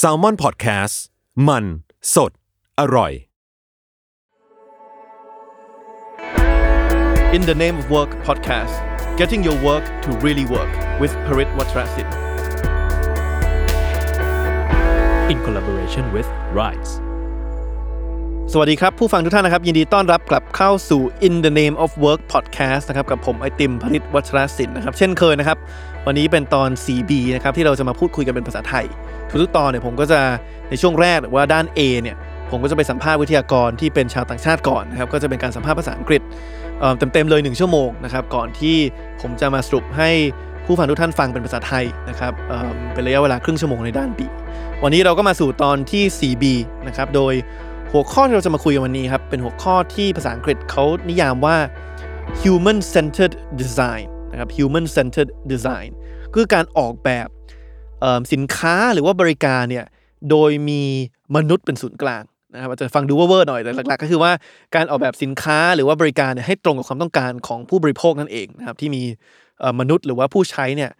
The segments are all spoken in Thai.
s a l ม o n PODCAST มัน สด อร่อย In the Name of Work podcast, getting your work to really work with Parit Watrasin. in collaboration with Rise สวัสดีครับ ผู้ฟังทุกท่านนะครับ ยินดีต้อนรับกลับเข้าสู่ In the Name of Work podcast นะครับ กับผมไอติมพริตวัชรศิลป์นะครับ เช่นเคยนะครับ วันนี้เป็นตอน 4B นะครับที่เราจะมาพูดคุยกันเป็นภาษาไทย ทุกๆตอนเนี่ยผมก็จะในช่วงแรกหรือว่าด้าน A เนี่ยผมก็จะไปสัมภาษณ์วิทยากรที่เป็นชาวต่างชาติก่อนนะครับก็จะเป็นการสัมภาษณ์ภาษาอังกฤษเอ่อเต็มๆเลย 1 ชั่วโมงนะครับก่อนที่ผมจะมาสรุปให้ผู้ฟังทุกท่านฟังเป็นภาษาไทยนะครับเเป็นระยะเวลาครึ่งชั่วโมงในด้าน B วันนี้เราก็มาสู่ตอนที่ 4B นะครับโดยหัวข้อที่เราจะมาคุยกันวันนี้ครับเป็นหัวข้อที่ภาษาอังกฤษเขานิยามว่า human centered design นะครับ human centered design คือการออกแบบเอิ่มสินค้าหรือว่าบริการเนี่ยโดยมีมนุษย์เป็นศูนย์กลางนะครับอาจจะฟังดูเวอร์ๆหน่อยแต่หลักๆ ก็คือว่าการออกแบบสินค้าหรือว่าบริการเนี่ยให้ตรงกับความต้องการของผู้บริโภคนั่นเองนะครับที่มีเอ่อมนุษย์หรือว่าผู้ใช้เนี่ย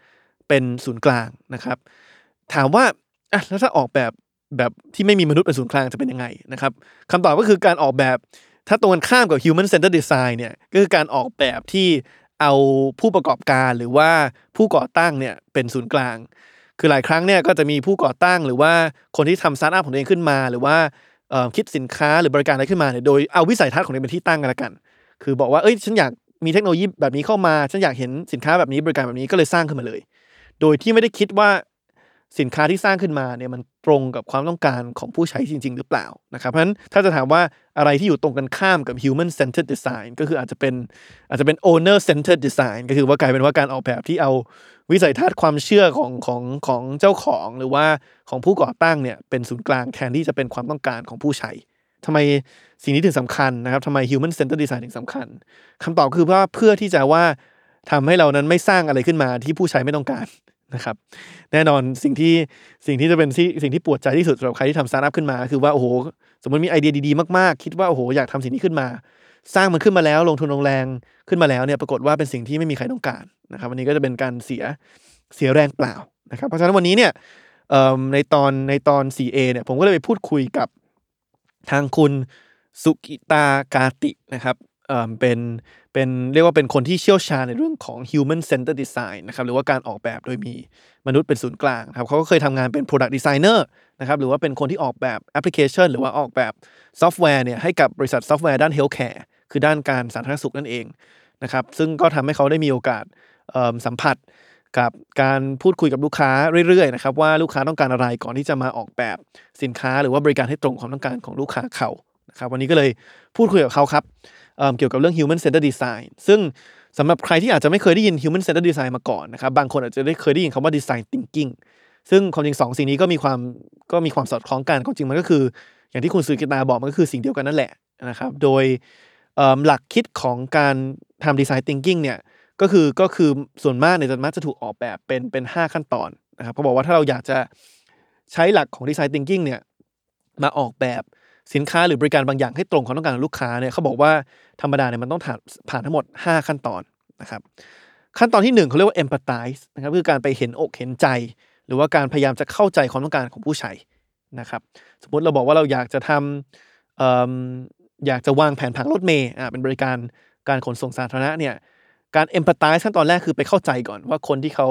เป็นศูนย์กลางนะครับ ถามว่าอะแล้วถ้าออกแบบแบบที่ไม่มีมนุษย์เป็นศูนย์กลางจะเป็นยังไงนะครับคำตอบก็คือการออกแบบถ้าตรงกันข้ามกับ human centered design เนี่ยก็คือการออกแบบที่ เอาผู้ประกอบการหรือว่าผู้ก่อตั้งเนี่ยเป็นศูนย์กลาง คือหลายครั้งเนี่ยก็จะมีผู้ก่อตั้ง หรือว่าคนที่ทำสตาร์ทอัพของตัวเองขึ้นมา หรือว่าคิดสินค้าหรือบริการอะไรขึ้นมาเนี่ยโดยเอาวิสัยทัศน์ของตัวเองเป็นที่ตั้งกันละกัน คือบอกว่าเอ้ยฉันอยากมีเทคโนโลยีแบบนี้เข้ามาฉันอยากเห็นสินค้าแบบนี้บริการแบบนี้ก็เลยสร้างขึ้นมาเลย โดยที่ไม่ได้คิดว่า สินค้าที่สร้างขึ้นมาเนี่ยมันตรงกับความต้องการของผู้ใช้จริง ๆ หรือเปล่านะครับเพราะฉะนั้นถ้าจะถามว่าอะไรที่อยู่ตรงกันข้ามกับ human centered design ก็คืออาจจะเป็นอาจจะเป็น owner centered design ก็คือว่ากลายเป็นว่าการออกแบบที่เอาวิสัยทัศน์ความเชื่อของของของเจ้าของหรือว่าของผู้ก่อตั้งเนี่ยเป็นศูนย์กลางแทนที่จะเป็นความต้องการของผู้ใช้ทำไมสิ่งนี้ถึงสำคัญนะครับทำไม human centered design ถึงสำคัญคำตอบคือว่าเพื่อที่จะว่าทำให้เรานั้นไม่สร้างอะไรขึ้นมาที่ผู้ใช้ไม่ต้องการ นะครับแน่นอนสิ่งที่สิ่งที่จะเป็นที่สิ่งที่ปวดใจที่สุดสำหรับใครที่ทำสตาร์ทอัพขึ้นมา คือว่าโอ้โหสมมติมีไอเดียดีๆมากๆ คิดว่าโอ้โหอยากทำสิ่งนี้ขึ้นมา สร้างมันขึ้นมาแล้วลงทุนลงแรงขึ้นมาแล้วเนี่ยปรากฏว่าเป็นสิ่งที่ไม่มีใครต้องการนะครับวันนี้ก็จะเป็นการเสียเสียแรงเปล่านะครับเพราะฉะนั้นวันนี้เนี่ยในตอนในตอน 4A เนี่ยผมก็เลยไปพูดคุยกับทางคุณสุกิตากาตินะครับ เอ่อเป็นเป็นเรียกว่าเป็นคนที่เชี่ยวชาญในเรื่องของ human center design นะครับหรือว่าการออกแบบโดยมีมนุษย์เป็นศูนย์กลางครับเขาก็เคยทำงานเป็น product designer นะครับหรือว่าเป็นคนที่ออกแบบแอปพลิเคชัน หรือว่าออกแบบซอฟต์แวร์เนี่ยให้กับบริษัทซอฟต์แวร์ด้าน healthcare คือด้านการสาธารณสุขนั่นเองนะครับซึ่งก็ทำให้เขาได้มีโอกาสสัมผัสกับการพูดคุยกับลูกค้าเรื่อยๆนะครับว่าลูกค้าต้องการอะไรก่อนที่จะมาออกแบบสินค้า หรือว่าบริการให้ตรงความต้องการของลูกค้าเขานะครับวันนี้ก็เลยพูดคุยกับเขาครับ เกี่ยวกับเรื่อง human centered design ซึ่งสำหรับใครที่อาจจะไม่เคยได้ยิน human centered design มาก่อนนะครับ บางคนอาจจะได้เคยได้ยินคำว่า design thinking ซึ่งความจริงสองสิ่งนี้ก็มีความก็มีความสอดคล้องกันความจริงมันก็คือ อย่างที่คุณสุกิตาบอกมันก็คือสิ่งเดียวกันนั่นแหละนะครับ โดยหลักคิดของการทำ design thinking เนี่ยก็คือก็คือส่วนมากเนี่ยจะมักจะถูกออกแบบเป็นเป็นห้าขั้นตอนนะครับเขาบอกว่าถ้าเราอยากจะใช้หลักของดีไซน์ thinking เนี่ยมาออกแบบ สินค้าหรือบริการบางอย่างให้ตรงความต้องการของลูกค้าเนี่ยเขาบอกว่าธรรมดาเนี่ยมันต้องผ่านผ่านทั้งหมด 5 ขั้นตอนนะครับขั้นตอนที่หนึ่งเขาเรียกว่า empathize นะครับคือการไปเห็นอกเห็นใจ หรือว่าการพยายามจะเข้าใจความต้องการของผู้ใช้นะครับสมมติเราบอกว่าเราอยากจะทำออยากจะวางแผนผังรถเมย์อ่าเป็นบริการการขนส่งสาธารณะเนี่ยการ empathize ขั้นตอนแรกคือไปเข้าใจก่อนว่าคนที่เขา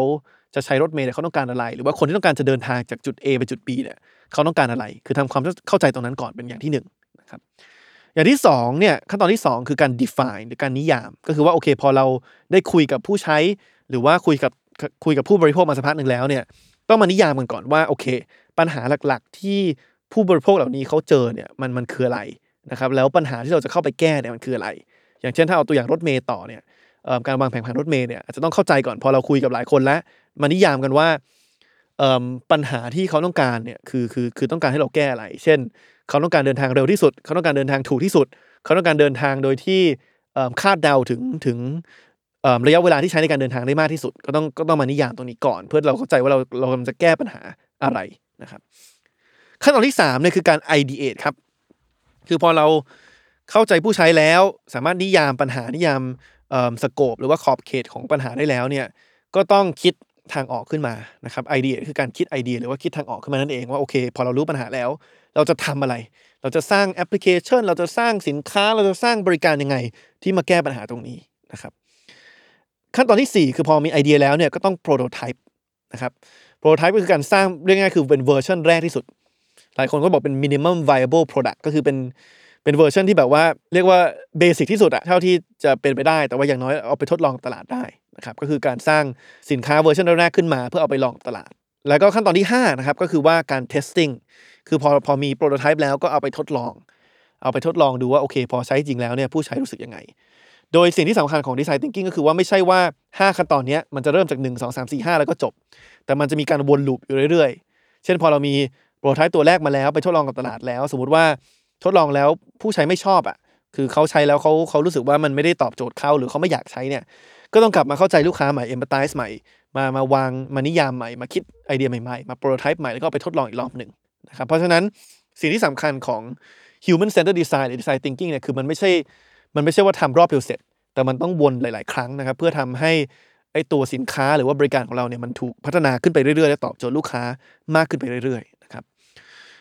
จะใช้รถเมล์เนี่ยเขาต้องการอะไร หรือว่าคนที่ต้องการจะเดินทางจากจุด A ไปจุด B เนี่ย เขาต้องการอะไร คือทำความเข้าใจตรงนั้นก่อนเป็นอย่างที่หนึ่งนะครับอย่างที่สองเนี่ยขั้นตอนที่สองคือการ define หรือการนิยาม ก็คือว่าโอเค พอเราได้คุยกับผู้ใช้ หรือว่าคุยกับคุยกับผู้บริโภคมาสักพักหนึ่งแล้วเนี่ยต้องมานิยามกันก่อนว่าโอเค ปัญหาหลักๆ ที่ผู้บริโภคเหล่านี้เขาเจอเนี่ยมันมันคืออะไรนะครับแล้วปัญหาที่เราจะเข้าไปแก้เนี่ยมันคืออะไร อย่างเช่นถ้าเอาตัวอย่างรถเมล์ต่อเนี่ยการวางแผนผังรถเมล์เนี่ยอาจจะต้องเข้าใจก่อนพอเราคุยกับหลายคนแล้วมานิยามกันว่า ปัญหาที่เขาต้องการเนี่ยคือคือคือต้องการให้เราแก้อะไร เช่น เขาต้องการเดินทางเร็วที่สุด เขาต้องการเดินทางถูกที่สุด เขาต้องการเดินทางโดยที่คาดเดาถึงถึงระยะเวลาที่ใช้ในการเดินทางได้มากที่สุด ก็ต้องก็ต้องมานิยามตรงนี้ก่อน เพื่อเราเข้าใจว่าเราเรากำลังจะแก้ปัญหาอะไรนะครับ ขั้นตอนที่สามเนี่ยคือการ ideate ครับ คือพอเราเข้าใจผู้ใช้แล้ว สามารถนิยามปัญหานิยามสโคปหรือว่าขอบเขตของปัญหาได้แล้วเนี่ยก็ต้องคิด ทางออกขึ้นมานะครับไอเดียคือการคิดไอเดียหรือว่าคิดทางออกขึ้นมานั่นเองว่าโอเค พอเรารู้ปัญหาแล้ว เราจะทำอะไร เราจะสร้างแอปพลิเคชัน เราจะสร้างสินค้าเราจะสร้างบริการยังไง ที่มาแก้ปัญหาตรงนี้นะครับขั้นตอนที่ 4 คือพอมีไอเดียแล้วเนี่ยก็ต้อง prototype นะครับ prototype ก็คือการสร้างเรียกง่ายๆคือเป็นเวอร์ชันแรกที่สุด หลายคนก็บอกเป็น minimum viable product ก็คือเป็นเป็นเวอร์ชันที่แบบว่าเรียกว่า basic ที่สุดอะเท่าที่จะเป็นไปได้ แต่ว่าอย่างน้อยเอาไปทดลองตลาดได้ นะครับก็คือการสร้างสินค้าเวอร์ชันแรกขึ้นมา เพื่อเอาไปลองตลาด แล้วก็ขั้นตอนที่5นะครับก็คือว่าการ testing คือพอพอมี prototype แล้วก็เอาไปทดลอง เอาไปทดลองดูว่าโอเค พอใช้จริงแล้วเนี่ยผู้ใช้รู้สึกยังไง โดยสิ่งที่สำคัญของ Design Thinking ก็คือว่าไม่ใช่ว่า 5 ขั้นตอนนี้มันจะเริ่มจาก 1 2 3 4 5 แล้วก็จบ แต่มันจะมีการวนลูปอยู่เรื่อยๆ เช่นพอเรามีโปรโตไทป์ตัวแรกมาแล้วไปทดลองกับตลาดแล้ว สมมุติว่าทดลองแล้วผู้ใช้ไม่ชอบอะคือเขาใช้แล้วเขาเขารู้สึกว่ามันไม่ได้ตอบโจทย์เขาหรือเขาไม่อยากใช้เนี่ย ก็ต้องกลับมาเข้าใจลูกค้าใหม่ empathize ใหม่ มามาวางมานิยามใหม่มาคิดไอเดียใหม่ๆ มาโปรโตไทป์ใหม่แล้วก็ไปทดลองอีกรอบหนึ่งนะครับเพราะฉะนั้นสิ่งที่สำคัญของ human centered design หรือ design thinking เนี่ยคือมันไม่ใช่มันไม่ใช่ว่าทำรอบเดียวเสร็จ แต่มันต้องวนหลาย ๆ ครั้งนะครับ เพื่อทำให้ไอตัวสินค้าหรือว่าบริการของเราเนี่ยมันถูกพัฒนาขึ้นไปเรื่อยๆและตอบโจทย์ลูกค้ามากขึ้นไปเรื่อยๆนะครับ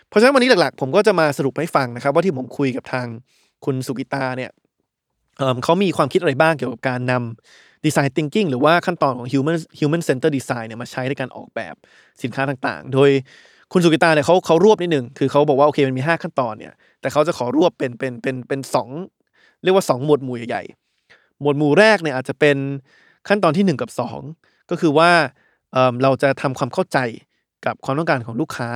เพราะฉะนั้นวันนี้หลักๆ ผมก็จะมาสรุปให้ฟังนะครับ ว่าที่ผมคุยกับทางคุณสุกิตาเนี่ยเเขามีความคิดอะไรบ้างเกี่ยวกับการนำ design thinking หรือว่าขั้นตอนของ human human center design เนี่ยมาใช้ในการออกแบบสินค้าต่างๆ โดยคุณสุกิตาเนี่ยเขาเขารวบนิดหนึ่งคือเขาบอกว่าโอเคมันมี 5 ขั้นตอนเนี่ยแต่เขาจะขอรวบเป็นเป็นเป็นเป็นสองเรียกว่า 2 หมวดหมู่ใหญ่หมวดหมู่แรกเนี่ยอาจจะเป็นขั้นตอนที่ 1 กับ 2 ก็คือว่าเอิ่มเราจะทำความเข้าใจกับความต้องการของลูกค้า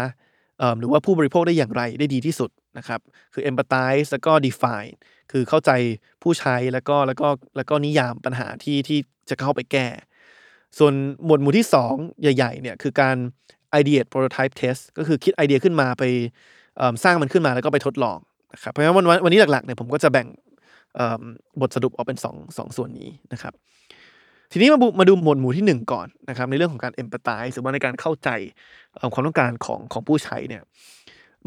เอิ่มหรือว่าผู้บริโภคได้อย่างไรได้ดีที่สุด นะครับคือ empathize แล้วก็ define คือเข้าใจผู้ใช้แล้วก็แล้วก็แล้วก็นิยามปัญหาที่ที่จะเข้าไปแก้ ส่วนหมวดหมู่ที่ 2 ใหญ่ ๆ เนี่ยคือการ ideate prototype test ก็คือคิดไอเดียขึ้นมาไปสร้างมันขึ้นมาแล้วก็ไปทดลองนะครับเพราะฉะนั้นวันวันนี้หลักๆเนี่ยผมก็จะแบ่งบทสรุปออกเป็น2งส่วนนี้นะครับ ทีนี้มาบุมาดูหมวดหมู่ที่ 1 ก่อนนะครับในเรื่องของการ empathize หรือว่าในการเข้าใจความต้องการของของผู้ใช้เนี่ย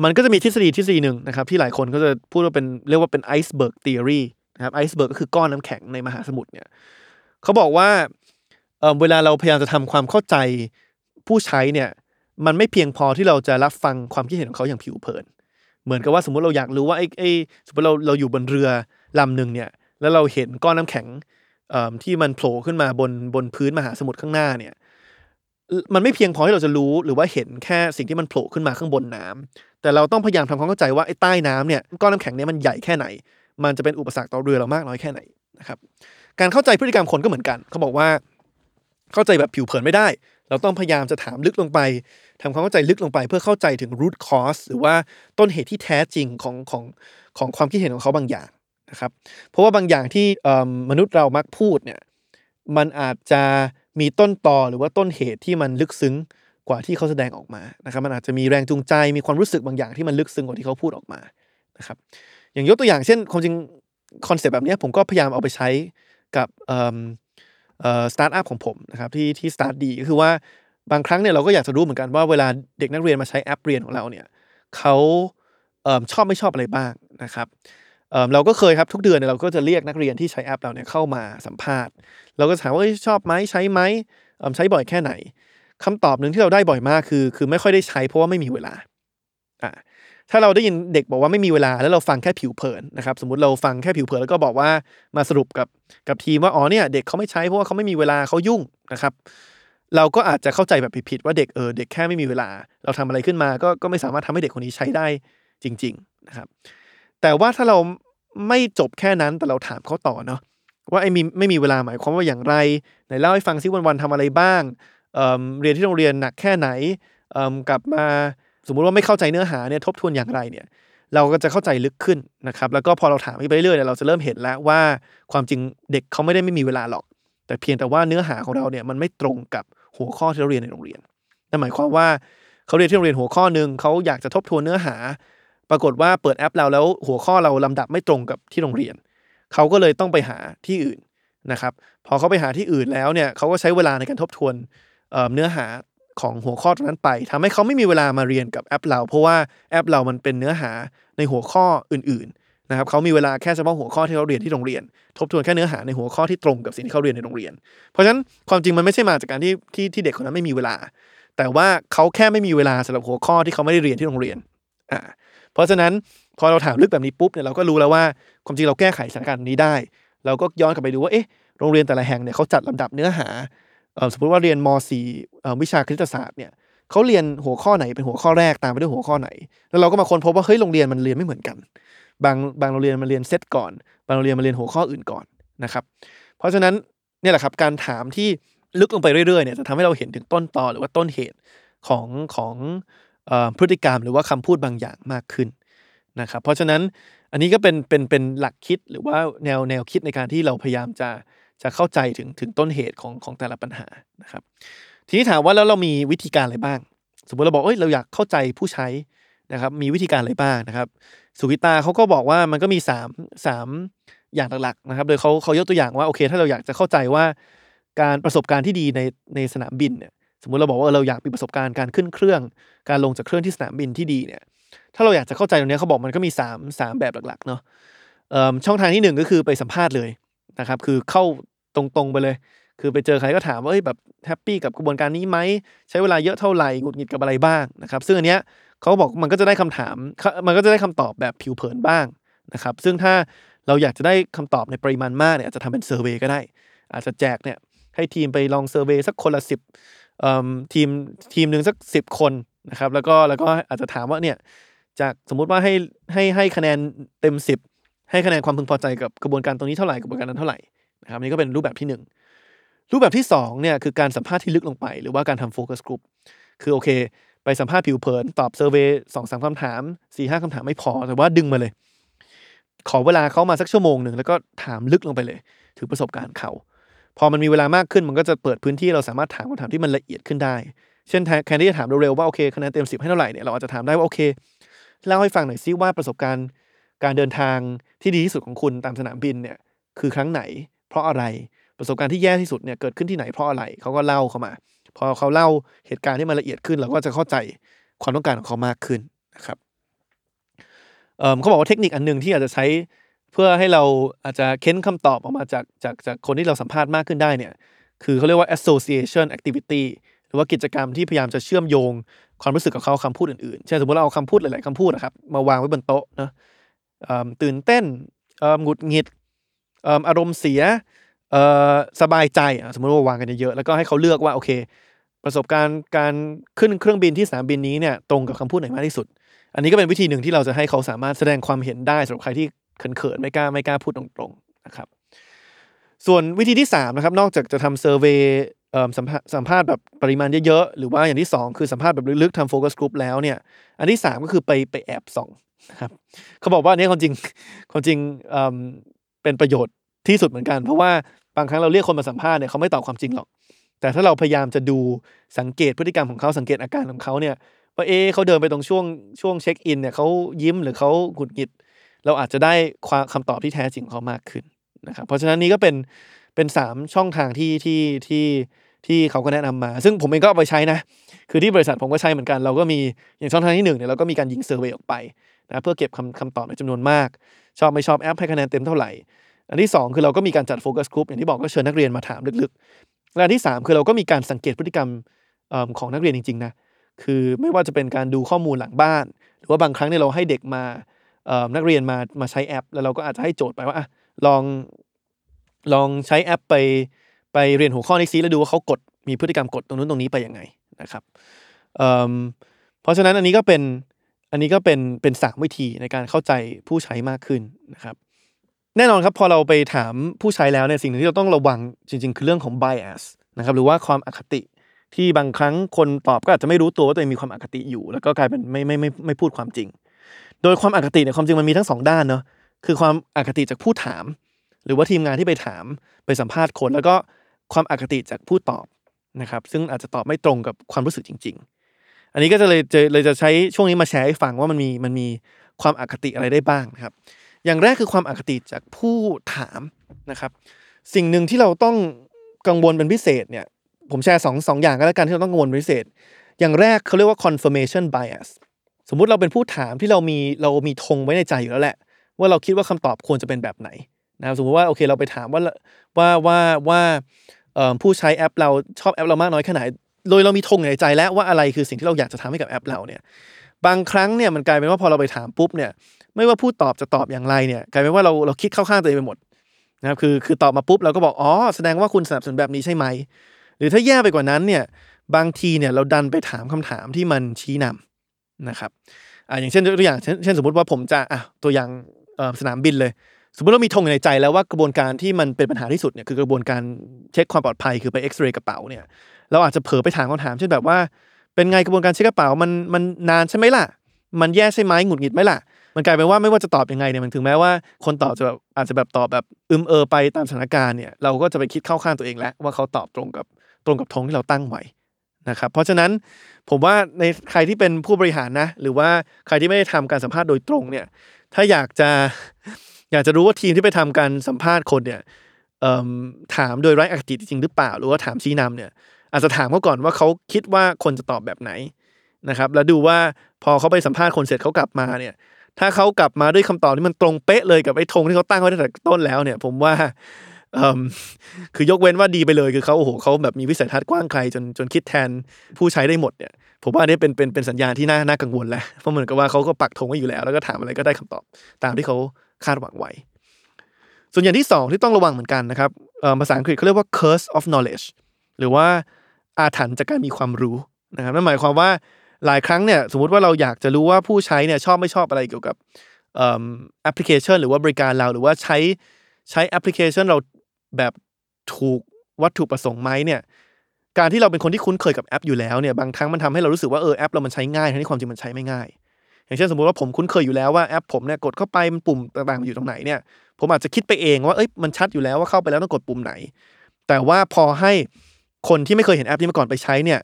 มันก็จะมีทฤษฎีทฤษฎีหนึ่งนะครับที่หลายคนก็จะพูดว่าเป็นเรียกว่าเป็น iceberg theory นะครับ iceberg ก็คือก้อนน้ำแข็งในมหาสมุทรเนี่ยเขาบอกว่าเออเวลาเราพยายามจะทำความเข้าใจผู้ใช้เนี่ยมันไม่เพียงพอที่เราจะรับฟังความคิดเห็นของเขาอย่างผิวเผิน เหมือนกับว่าสมมติเราอยากรู้ว่าไอ้ไอ้สมมติเราเราอยู่บนเรือลำหนึ่งเนี่ยแล้วเราเห็นก้อนน้ำแข็งเอ่อที่มันโผล่ขึ้นมาบนบนพื้นมหาสมุทรข้างหน้าเนี่ย มันไม่เพียงพอที่เราจะรู้หรือว่าเห็นแค่สิ่งที่มันโผล่ขึ้นมาข้างบนน้ำแต่เราต้องพยายามทำความเข้าใจว่าไอ้ใต้น้ำเนี่ยก้อนน้ำแข็งเนี่ยมันใหญ่แค่ไหน มันจะเป็นอุปสรรคต่อเรือเรามากน้อยแค่ไหนนะครับการเข้าใจพฤติกรรมคนก็เหมือนกัน เขาบอกว่า เข้าใจแบบผิวเผินไม่ได้ เราต้องพยายามจะถามลึกลงไปทำความเข้าใจลึกลงไป เพื่อเข้าใจถึง root cause หรือว่าต้นเหตุที่แท้จริงของของของความคิดเห็นของเขาบางอย่างนะครับ เพราะว่าบางอย่างที่เอิ่มมนุษย์เรามักพูดเนี่ยมันอาจจะ มีต้นตอหรือว่าต้นเหตุที่มันลึกซึ้งกว่าที่เขาแสดงออกมานะครับ มันอาจจะมีแรงจูงใจมีความรู้สึกบางอย่างที่มันลึกซึ้งกว่าที่เขาพูดออกมานะครับ อย่างยกตัวอย่างเช่นความจริง concept แบบนี้ผมก็พยายามเอาไปใช้กับสตาร์ทอัพของผมนะครับที่ที่ StartDee ก็คือว่าบางครั้งเนี่ยเราก็อยากจะรู้เหมือนกันว่าเวลาเด็กนักเรียนมาใช้แอปเรียนของเราเนี่ยเขาเออชอบไม่ชอบอะไรบ้างนะครับ เราก็เคยครับทุกเดือนเนี่ยเราก็จะเรียกนักเรียนที่ใช้แอปเราเนี่ยเข้ามาสัมภาษณ์ เราก็ถามว่าชอบไหมใช้ไหมใช้บ่อยแค่ไหนคำตอบหนึ่งที่เราได้บ่อยมากคือ คือไม่ค่อยได้ใช้เพราะว่าไม่มีเวลาอ่าถ้าเราได้ยินเด็กบอกว่าไม่มีเวลาแล้วเราฟังแค่ผิวเผินนะครับสมมติเราฟังแค่ผิวเผินแล้วก็บอกว่ามาสรุปกับกับทีมว่าอ๋อเนี่ยเด็กเขาไม่ใช้เพราะว่าเขาไม่มีเวลาเขายุ่งนะครับ เราก็อาจจะเข้าใจแบบผิดๆว่าเด็กเออเด็กแค่ไม่มีเวลา เราทำอะไรขึ้นมาก็ก็ไม่สามารถทำให้เด็กคนนี้ใช้ได้จริง ๆ นะครับ แต่ว่าถ้าเราไม่จบแค่นั้นแต่เราถามเขาต่อเนาะว่าไอ้มีไม่มีเวลาหมายความว่าอย่างไรไหนเล่าให้ฟังซิวันๆทำอะไรบ้างเเรียนที่โรงเรียนหนักแค่ไหนกลับมาสมมุติว่าไม่เข้าใจเนื้อหาเนี่ยทบทวนอย่างไรเนี่ยเราก็จะเข้าใจลึกขึ้นนะครับแล้วก็พอเราถามไปเรื่อยๆเนี่ยเราจะเริ่มเห็นแล้วว่าความจริงเด็กเขาไม่ได้ไม่มีเวลาหรอก แต่เพียงแต่ว่าเนื้อหาของเราเนี่ยมันไม่ตรงกับหัวข้อที่เราเรียนในโรงเรียนนั่นหมายความว่าเขาเรียนที่โรงเรียนหัวข้อหนึ่งเขาอยากจะทบทวนเนื้อหา ปรากฏว่าเปิดแอปเราแล้วหัวข้อเราลำดับไม่ตรงกับที่โรงเรียน เขาก็เลยต้องไปหาที่อื่นนะครับ พอเขาไปหาที่อื่นแล้วเนี่ยเขาก็ใช้เวลาในการทบทวนเเนื้อหาของหัวข้อตรงนั้นไปทำให้เขาไม่มีเวลามาเรียนกับแอปเรา เพราะว่าแอปเรามันเป็นเนื้อหาในหัวข้ออื่นๆนะครับเขามีเวลาแค่เฉพาะหัวข้อที่เขาเรียนที่โรงเรียน ทบทวนแค่เนื้อหาในหัวข้อที่ตรงกับสิ่งที่เขาเรียนในโรงเรียน เพราะฉะนั้นความจริงมันไม่ใช่มาจากการที่ที่ที่เด็กคนนั้นไม่มีเวลา แต่ว่าเขาแค่ไม่มีเวลาสำหรับหัวข้อที่เขาไม่ได้เรียนที่โรงเรียนอ่า เพราะฉะนั้นพอเราถามลึกแบบนี้ปุ๊บเนี่ยเราก็รู้แล้วว่าความจริงเราแก้ไขสถานการณ์นี้ได้ เราก็ย้อนกลับไปดูว่าเอ๊ะโรงเรียนแต่ละแห่งเนี่ยเขาจัดลำดับเนื้อหาสมมติว่าเรียนม .4 วิชาคณิตศาสตร์เนี่ยเขาเรียนหัวข้อไหนเป็นหัวข้อแรกตามไปด้วยหัวข้อไหน แล้วเราก็มาค้นพบว่าเฮ้ยโรงเรียนมันเรียนไม่เหมือนกัน บางบางโรงเรียนมันเรียนเซตก่อน บางโรงเรียนมันเรียนหัวข้ออื่นก่อนนะครับ เพราะฉะนั้นเนี่ยแหละครับการถามที่ลึกลงไปเรื่อยๆเนี่ยจะทำให้เราเห็นถึงต้นตอหรือว่าต้นเหตุของของ พฤติกรรมหรือว่าคำพูดบางอย่างมากขึ้นนะครับ เพราะฉะนั้นอันนี้ก็เป็นเป็นเป็นหลักคิดหรือว่าแนวแนวคิดในการที่เราพยายามจะจะเข้าใจถึงถึงต้นเหตุของของแต่ละปัญหานะครับ ทีนี้ถามว่าแล้วเรามีวิธีการอะไรบ้าง สมมติเราบอกเอ้ยเราอยากเข้าใจผู้ใช้นะครับ มีวิธีการอะไรบ้างนะครับ สุวิตาเขาก็บอกว่ามันก็มีสามสามอย่างหลักๆนะครับ โดยเขาเขายกตัวอย่างว่าโอเค ถ้าเราอยากจะเข้าใจว่าการประสบการณ์ที่ดีในในสนามบินเนี่ย สมมุติเราบอกว่าเราอยากมีประสบการณ์การขึ้นเครื่อง การลงจากเครื่องที่สนามบินที่ดีเนี่ย ถ้าเราอยากจะเข้าใจตรงนี้เขาบอกมันก็มีสามสามแบบหลักๆเนาะช่องทางที่หนึ่งก็คือไปสัมภาษณ์เลยนะครับคือเข้าตรงๆไปเลย คือไปเจอใครก็ถามว่าเอ้ยแบบแฮปปี้กับกระบวนการนี้ไหมใช้เวลาเยอะเท่าไหร่หงุดหงิดกับอะไรบ้างนะครับ ซึ่งอันเนี้ยเขาบอกมันก็จะได้คำถามมันก็จะได้คำตอบแบบผิวเผินบ้างนะครับ ซึ่งถ้าเราอยากจะได้คำตอบในปริมาณมากเนี่ยอาจจะทำเป็น survey ก็ได้ อาจจะแจกเนี่ยให้ทีมไปลอง survey สักคนละสิบ ทีมทีมหนึ่งสักสิบคนนะครับแล้วก็แล้วก็อาจจะถามว่าเนี่ยจากสมมุติว่าให้ให้ให้คะแนนเต็มสิบให้คะแนนความพึงพอใจกับกระบวนการตรงนี้เท่าไหร่กระบวนการนั้นเท่าไหร่นะครับนี่ก็เป็นรูปแบบที่หนึ่งรูปแบบที่2เนี่ยคือการสัมภาษณ์ที่ลึกลงไป หรือว่าการทำ focus group คือโอเค ไปสัมภาษณ์ผิวเผิน ตอบ surveyสองสามคำถามสี่ห้าคำถามไม่พอ แต่ว่าดึงมาเลย ขอเวลาเขามาสักชั่วโมงหนึ่งแล้วก็ถามลึกลงไปเลย ถึงประสบการณ์เขา พอมันมีเวลามากขึ้นมันก็จะเปิดพื้นที่เราสามารถถามคำถามที่มันละเอียดขึ้นได้ เช่นแทนที่จะถามเร็วๆว่าโอเคคะแนนเต็มสิบให้เท่าไหร่เนี่ยเราอาจจะถามได้ว่าโอเคเล่าให้ฟังหน่อยซิว่าประสบการณ์ การเดินทางที่ดีที่สุดของคุณตามสนามบินเนี่ยคือครั้งไหน เพราะอะไรประสบการณ์ที่แย่ที่สุดเนี่ยเกิดขึ้นที่ไหนเพราะอะไรเขาก็เล่าเข้ามา พอเขาเล่าเหตุการณ์ที่มันละเอียดขึ้นเราก็จะเข้าใจความต้องการของเขามากขึ้นนะครับเเขาบอกว่าเทคนิคอันหนึ่งที่อาจจะใช้ เพื่อให้เราอาจจะเค้นคำตอบออกมาจากจากจากคนที่เราสัมภาษณ์มากขึ้นได้เนี่ยคือเขาเรียกว่า association activity หรือว่ากิจกรรมที่พยายามจะเชื่อมโยงความรู้สึกกับเขาคำพูดอื่นๆ เช่นสมมติเราเอาคำพูดหลายๆคำพูดนะครับมาวางไว้บนโต๊ะนะตื่นเต้นหงุดหงิดอารมณ์เสียสบายใจสมมติว่าวางกันเยอะๆแล้วก็ให้เขาเลือกว่าโอเค ประสบการณ์การขึ้นเครื่องบินที่สนามบินนี้เนี่ยตรงกับคำพูดไหนมากที่สุด อันนี้ก็เป็นวิธีหนึ่งที่เราจะให้เขาสามารถแสดงความเห็นได้สำหรับใครที่ เขินๆไม่กล้าไม่กล้าพูดตรงๆนะครับส่วนวิธีที่3นะครับนอกจากจะทำเซอร์เวยสัมภาสัมภาษณ์แบบปริมาณเยอะๆ หรือว่าอย่างที่ 2 คือสัมภาษณ์แบบลึกๆทำโฟกัสกลุ่มแล้วเนี่ย อันที่ 3 ก็คือไปไปแอบส่องนะครับเขาบอกว่าอันนี้ความจริงความจริงเป็นประโยชน์ที่สุดเหมือนกัน เพราะว่าบางครั้งเราเรียกคนมาสัมภาษณ์เนี่ยเขาไม่ตอบความจริงหรอก แต่ถ้าเราพยายามจะดูสังเกตพฤติกรรมของเขาสังเกตอาการของเขาเนี่ยว่าเอ๊เขาเดินไปตรงช่วงช่วงเช็คอินเนี่ยเขายิ้มหรือเขาหงุดหงิด เราอาจจะได้ความคำตอบที่แท้จริงของเขามากขึ้นนะครับเพราะฉะนั้นนี่ก็เป็นเป็นสามช่องทางที่ที่ที่ที่เขาก็แนะนำมา ซึ่งผมเองก็เอาไปใช้นะ คือที่บริษัทผมก็ใช้เหมือนกัน เราก็มีอย่างช่องทางที่หนึ่งเนี่ยเราก็มีการยิงเซอร์เวยออกไปนะเพื่อเก็บคำคำตอบในจำนวนมาก ชอบไม่ชอบแอปให้คะแนนเต็มเท่าไหร่ อันที่ 2 คือเราก็มีการจัดโฟกัสกลุ่มอย่างที่บอกก็เชิญนักเรียนมาถามลึกๆและอันที่ 3 คือเราก็มีการสังเกตพฤติกรรมของนักเรียนจริงๆนะคือไม่ว่าจะเป็นการดูข้อมูลหลังบ้าน หรือว่าบางครั้งเนี่ยเราให้เด็กมา นักเรียนมามาใช้แอป แล้วเราก็อาจจะให้โจทย์ไปว่าลองลองใช้แอปไปไปเรียนหัวข้อนี้ซิแล้วดูว่าเขากดมีพฤติกรรมกดตรงนู้นตรงนี้ไปยังไงนะครับเเพราะฉะนั้นอันนี้ก็เป็นอันนี้ก็เป็นเป็นสามวิธีในการเข้าใจผู้ใช้มากขึ้นนะครับ แน่นอนครับพอเราไปถามผู้ใช้แล้วเนี่ยสิ่งหนึ่งที่เราต้องระวังจริง ๆ คือเรื่องของ bias นะครับหรือว่าความอคติที่บางครั้งคนตอบก็อาจจะไม่รู้ตัวว่าตัวเองมีความอคติอยู่ แล้วก็กลายเป็นไม่ไม่ไม่ไม่พูดความจริง โดยความอคติเนี่ยความจริงมันมีทั้งสองด้านเนาะคือความอคติจากผู้ถาม หรือว่าทีมงานที่ไปถามไปสัมภาษณ์คน แล้วก็ความอคติจากผู้ตอบนะครับ ซึ่งอาจจะตอบไม่ตรงกับความรู้สึกจริง ๆ อันนี้ก็จะเลยจะเลยจะใช้ช่วงนี้มาแชร์ให้ฟังว่ามันมีมันมีความอคติอะไรได้บ้างนะครับ อย่างแรกคือความอคติจากผู้ถามนะครับ สิ่งหนึ่งที่เราต้องกังวลเป็นพิเศษเนี่ยผมแชร์สองสองอย่างก็แล้วกันที่เราต้องกังวลเป็นพิเศษ อย่างแรกเขาเรียกว่า confirmation bias สมมุติเราเป็นผู้ถามที่เรามีเรามีธงไว้ในใจอยู่แล้วแหละ ว่าเราคิดว่าคำตอบควรจะเป็นแบบไหนนะครับสมมติว่าโอเคเราไปถามว่าว่าว่าว่าผู้ใช้แอปเราชอบแอปเรามากน้อยแค่ไหน โดยเรามีธงในใจแล้วว่าอะไรคือสิ่งที่เราอยากจะทำให้กับแอปเราเนี่ยบางครั้งเนี่ยมันกลายเป็นว่าพอเราไปถามปุ๊บเนี่ยไม่ว่าผู้ตอบจะตอบอย่างไรเนี่ยกลายเป็นว่าเราเราคิดเข้าข้างตัวเองไปหมดนะครับคือคือตอบมาปุ๊บเราก็บอกอ๋อแสดงว่าคุณสนับสนุนแบบนี้ใช่ไหม หรือถ้าแย่ไปกว่านั้นเนี่ยบางทีเนี่ยเราดันไปถามคำถามที่มันชี้นำ นะครับอ่าอย่างเช่นตัวอย่างเช่นสมมติว่าผมจะอะตัวอย่างสนามบินเลย สมมติเรามีธงอยู่ในใจแล้วว่ากระบวนการที่มันเป็นปัญหาที่สุดเนี่ยคือกระบวนการเช็คความปลอดภัยคือไปเอ็กซเรย์กระเป๋าเนี่ยเราอาจจะเผลอไปถามคำถามเช่นแบบว่า เป็นไงกระบวนการเช็คกระเป๋ามันมันนานใช่ไหมล่ะ มันแย่ใช่ไหมหงุดหงิดไหมล่ะมันกลายเป็นว่าไม่ว่าจะตอบยังไงเนี่ยมันถึงแม้ว่าคนตอบจะแบบอาจจะแบบตอบแบบอึมเออไปตามสถานการณ์เนี่ยเราก็จะไปคิดเข้าข้างตัวเองแล้วว่าเขาตอบตรงกับตรงกับธงที่เราตั้งไว้ นะครับเพราะฉะนั้นผมว่าในใครที่เป็นผู้บริหารนะ หรือว่าใครที่ไม่ได้ทำการสัมภาษณ์โดยตรงเนี่ย ถ้าอยากจะอยากจะรู้ว่าทีมที่ไปทำการสัมภาษณ์คนเนี่ยถามโดยไร้อคติจริงหรือเปล่า หรือว่าถามชี้นำเนี่ยอาจจะถามเขาก่อนว่าเขาคิดว่าคนจะตอบแบบไหนนะครับ แล้วดูว่าพอเขาไปสัมภาษณ์คนเสร็จเขากลับมาเนี่ย ถ้าเขากลับมาด้วยคำตอบที่มันตรงเป๊ะเลยกับไอ้ธงที่เขาตั้งไว้ตั้งแต่ต้นแล้วเนี่ย ผมว่า คือยกเว้นว่าดีไปเลยคือเขาโอ้โหเขาแบบมีวิสัยทัศน์กว้างไกลจนจนคิดแทนผู้ใช้ได้หมดเนี่ยผมว่าอันนี้เป็นเป็นเป็นสัญญาณที่น่าน่ากังวลแล้วเพราะเหมือนกับว่าเขาก็ปักธงไว้อยู่แล้ว แล้วก็ถามอะไรก็ได้คำตอบตามที่เขาคาดหวังไว้ ส่วนอย่างที่สองที่ต้องระวังเหมือนกันนะครับภาษาอังกฤษเขาเรียกว่า curse of knowledge หรือว่าอาถรรพ์จากการมีความรู้นะครับนั่นหมายความว่าหลายครั้งเนี่ยสมมติว่าเราอยากจะรู้ว่าผู้ใช้เนี่ยชอบไม่ชอบอะไรเกี่ยวกับแอปพลิเคชัน หรือว่าบริการเราหรือว่าใช้ใช้แอปพลิเคชันเรา แบบถูกวัตถุประสงค์ไหมเนี่ยการที่เราเป็นคนที่คุ้นเคยกับแอปอยู่แล้วเนี่ยบางครั้งมันทำให้เรารู้สึกว่าเออแอปเรามันใช้ง่ายทั้งที่ความจริงมันใช้ไม่ง่าย อย่างเช่นสมมติว่าผมคุ้นเคยอยู่แล้วว่าแอปผมเนี่ยกดเข้าไปมันปุ่มต่างๆอยู่ตรงไหนเนี่ยผมอาจจะคิดไปเองว่าเอ้ยมันชัดอยู่แล้วว่าเข้าไปแล้วต้องกดปุ่มไหน แต่ว่าพอให้คนที่ไม่เคยเห็นแอปนี้มาก่อนไปใช้เนี่ย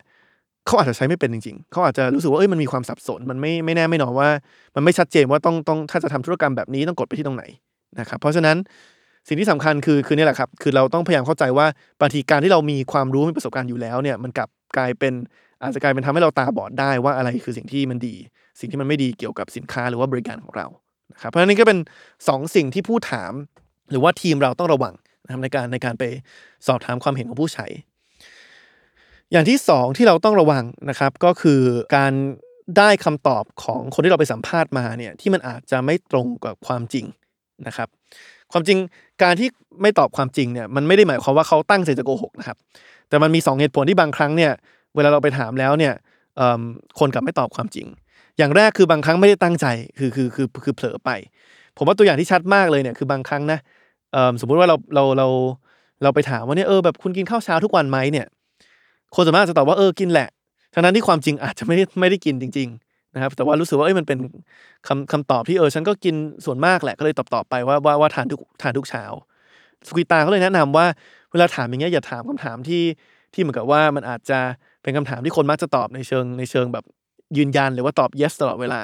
เขาอาจจะใช้ไม่เป็นจริงๆ เขาอาจจะรู้สึกว่าเอ้ยมันมีความสับสนมันไม่ไม่แน่ไม่นอนว่า มันไม่ชัดเจนว่าต้องต้องถ้าจะทำธุรกรรมแบบนี้ต้องกดไปที่ตรงไหนนะครับเพราะฉะนั้น สิ่งที่สำคัญคือคือนี่แหละครับ คือเราต้องพยายามเข้าใจว่าบางทีการที่เรามีความรู้มีประสบการณ์อยู่แล้วเนี่ยมันกลับกลายเป็นอาจจะกลายเป็นทำให้เราตาบอดได้ว่าอะไรคือสิ่งที่มันดี สิ่งที่มันไม่ดีเกี่ยวกับสินค้าหรือว่าบริการของเรานะครับเพราะฉะนั้นก็เป็นสองสิ่งที่ผู้ถาม หรือว่าทีมเราต้องระวังนะครับในการในการไปสอบถามความเห็นของผู้ใช้ อย่างที่สองที่เราต้องระวังนะครับก็คือการได้คำตอบของคนที่เราไปสัมภาษณ์มาเนี่ยที่มันอาจจะไม่ตรงกับความจริงนะครับ ความจริงการที่ไม่ตอบความจริงเนี่ยมันไม่ได้หมายความว่าเขาตั้งใจจะโกหกนะครับ แต่มันมีสองเหตุผลที่บางครั้งเนี่ยเวลาเราไปถามแล้วเนี่ยคนกลับไม่ตอบความจริง อย่างแรกคือบางครั้งไม่ได้ตั้งใจคือคือคือคือเผลอไป ผมว่าตัวอย่างที่ชัดมากเลยเนี่ยคือบางครั้งนะสมมุติว่าเราเราเราเราไปถามว่าเนี่ยเออแบบคุณกินข้าวเช้าทุกวันไหมเนี่ย คนส่วนมากจะตอบว่าเออกินแหละทั้งนั้นที่ความจริงอาจจะไม่ได้ไม่ได้กินจริง นะครับแต่ว่ารู้สึกว่าเอ้ยมันเป็นคำคำตอบที่เออฉันก็กินส่วนมากแหละก็เลยตอบตอบไปว่าว่าว่าทานทุกทานทุกเช้าสกุตาเขาเลยแนะนำว่าเวลาถามอย่างเงี้ยอย่าถามคำถามที่ที่เหมือนกับว่ามันอาจจะเป็นคำถามที่คนมักจะตอบในเชิงในเชิงแบบยืนยันหรือว่าตอบ yes ตลอดเวลา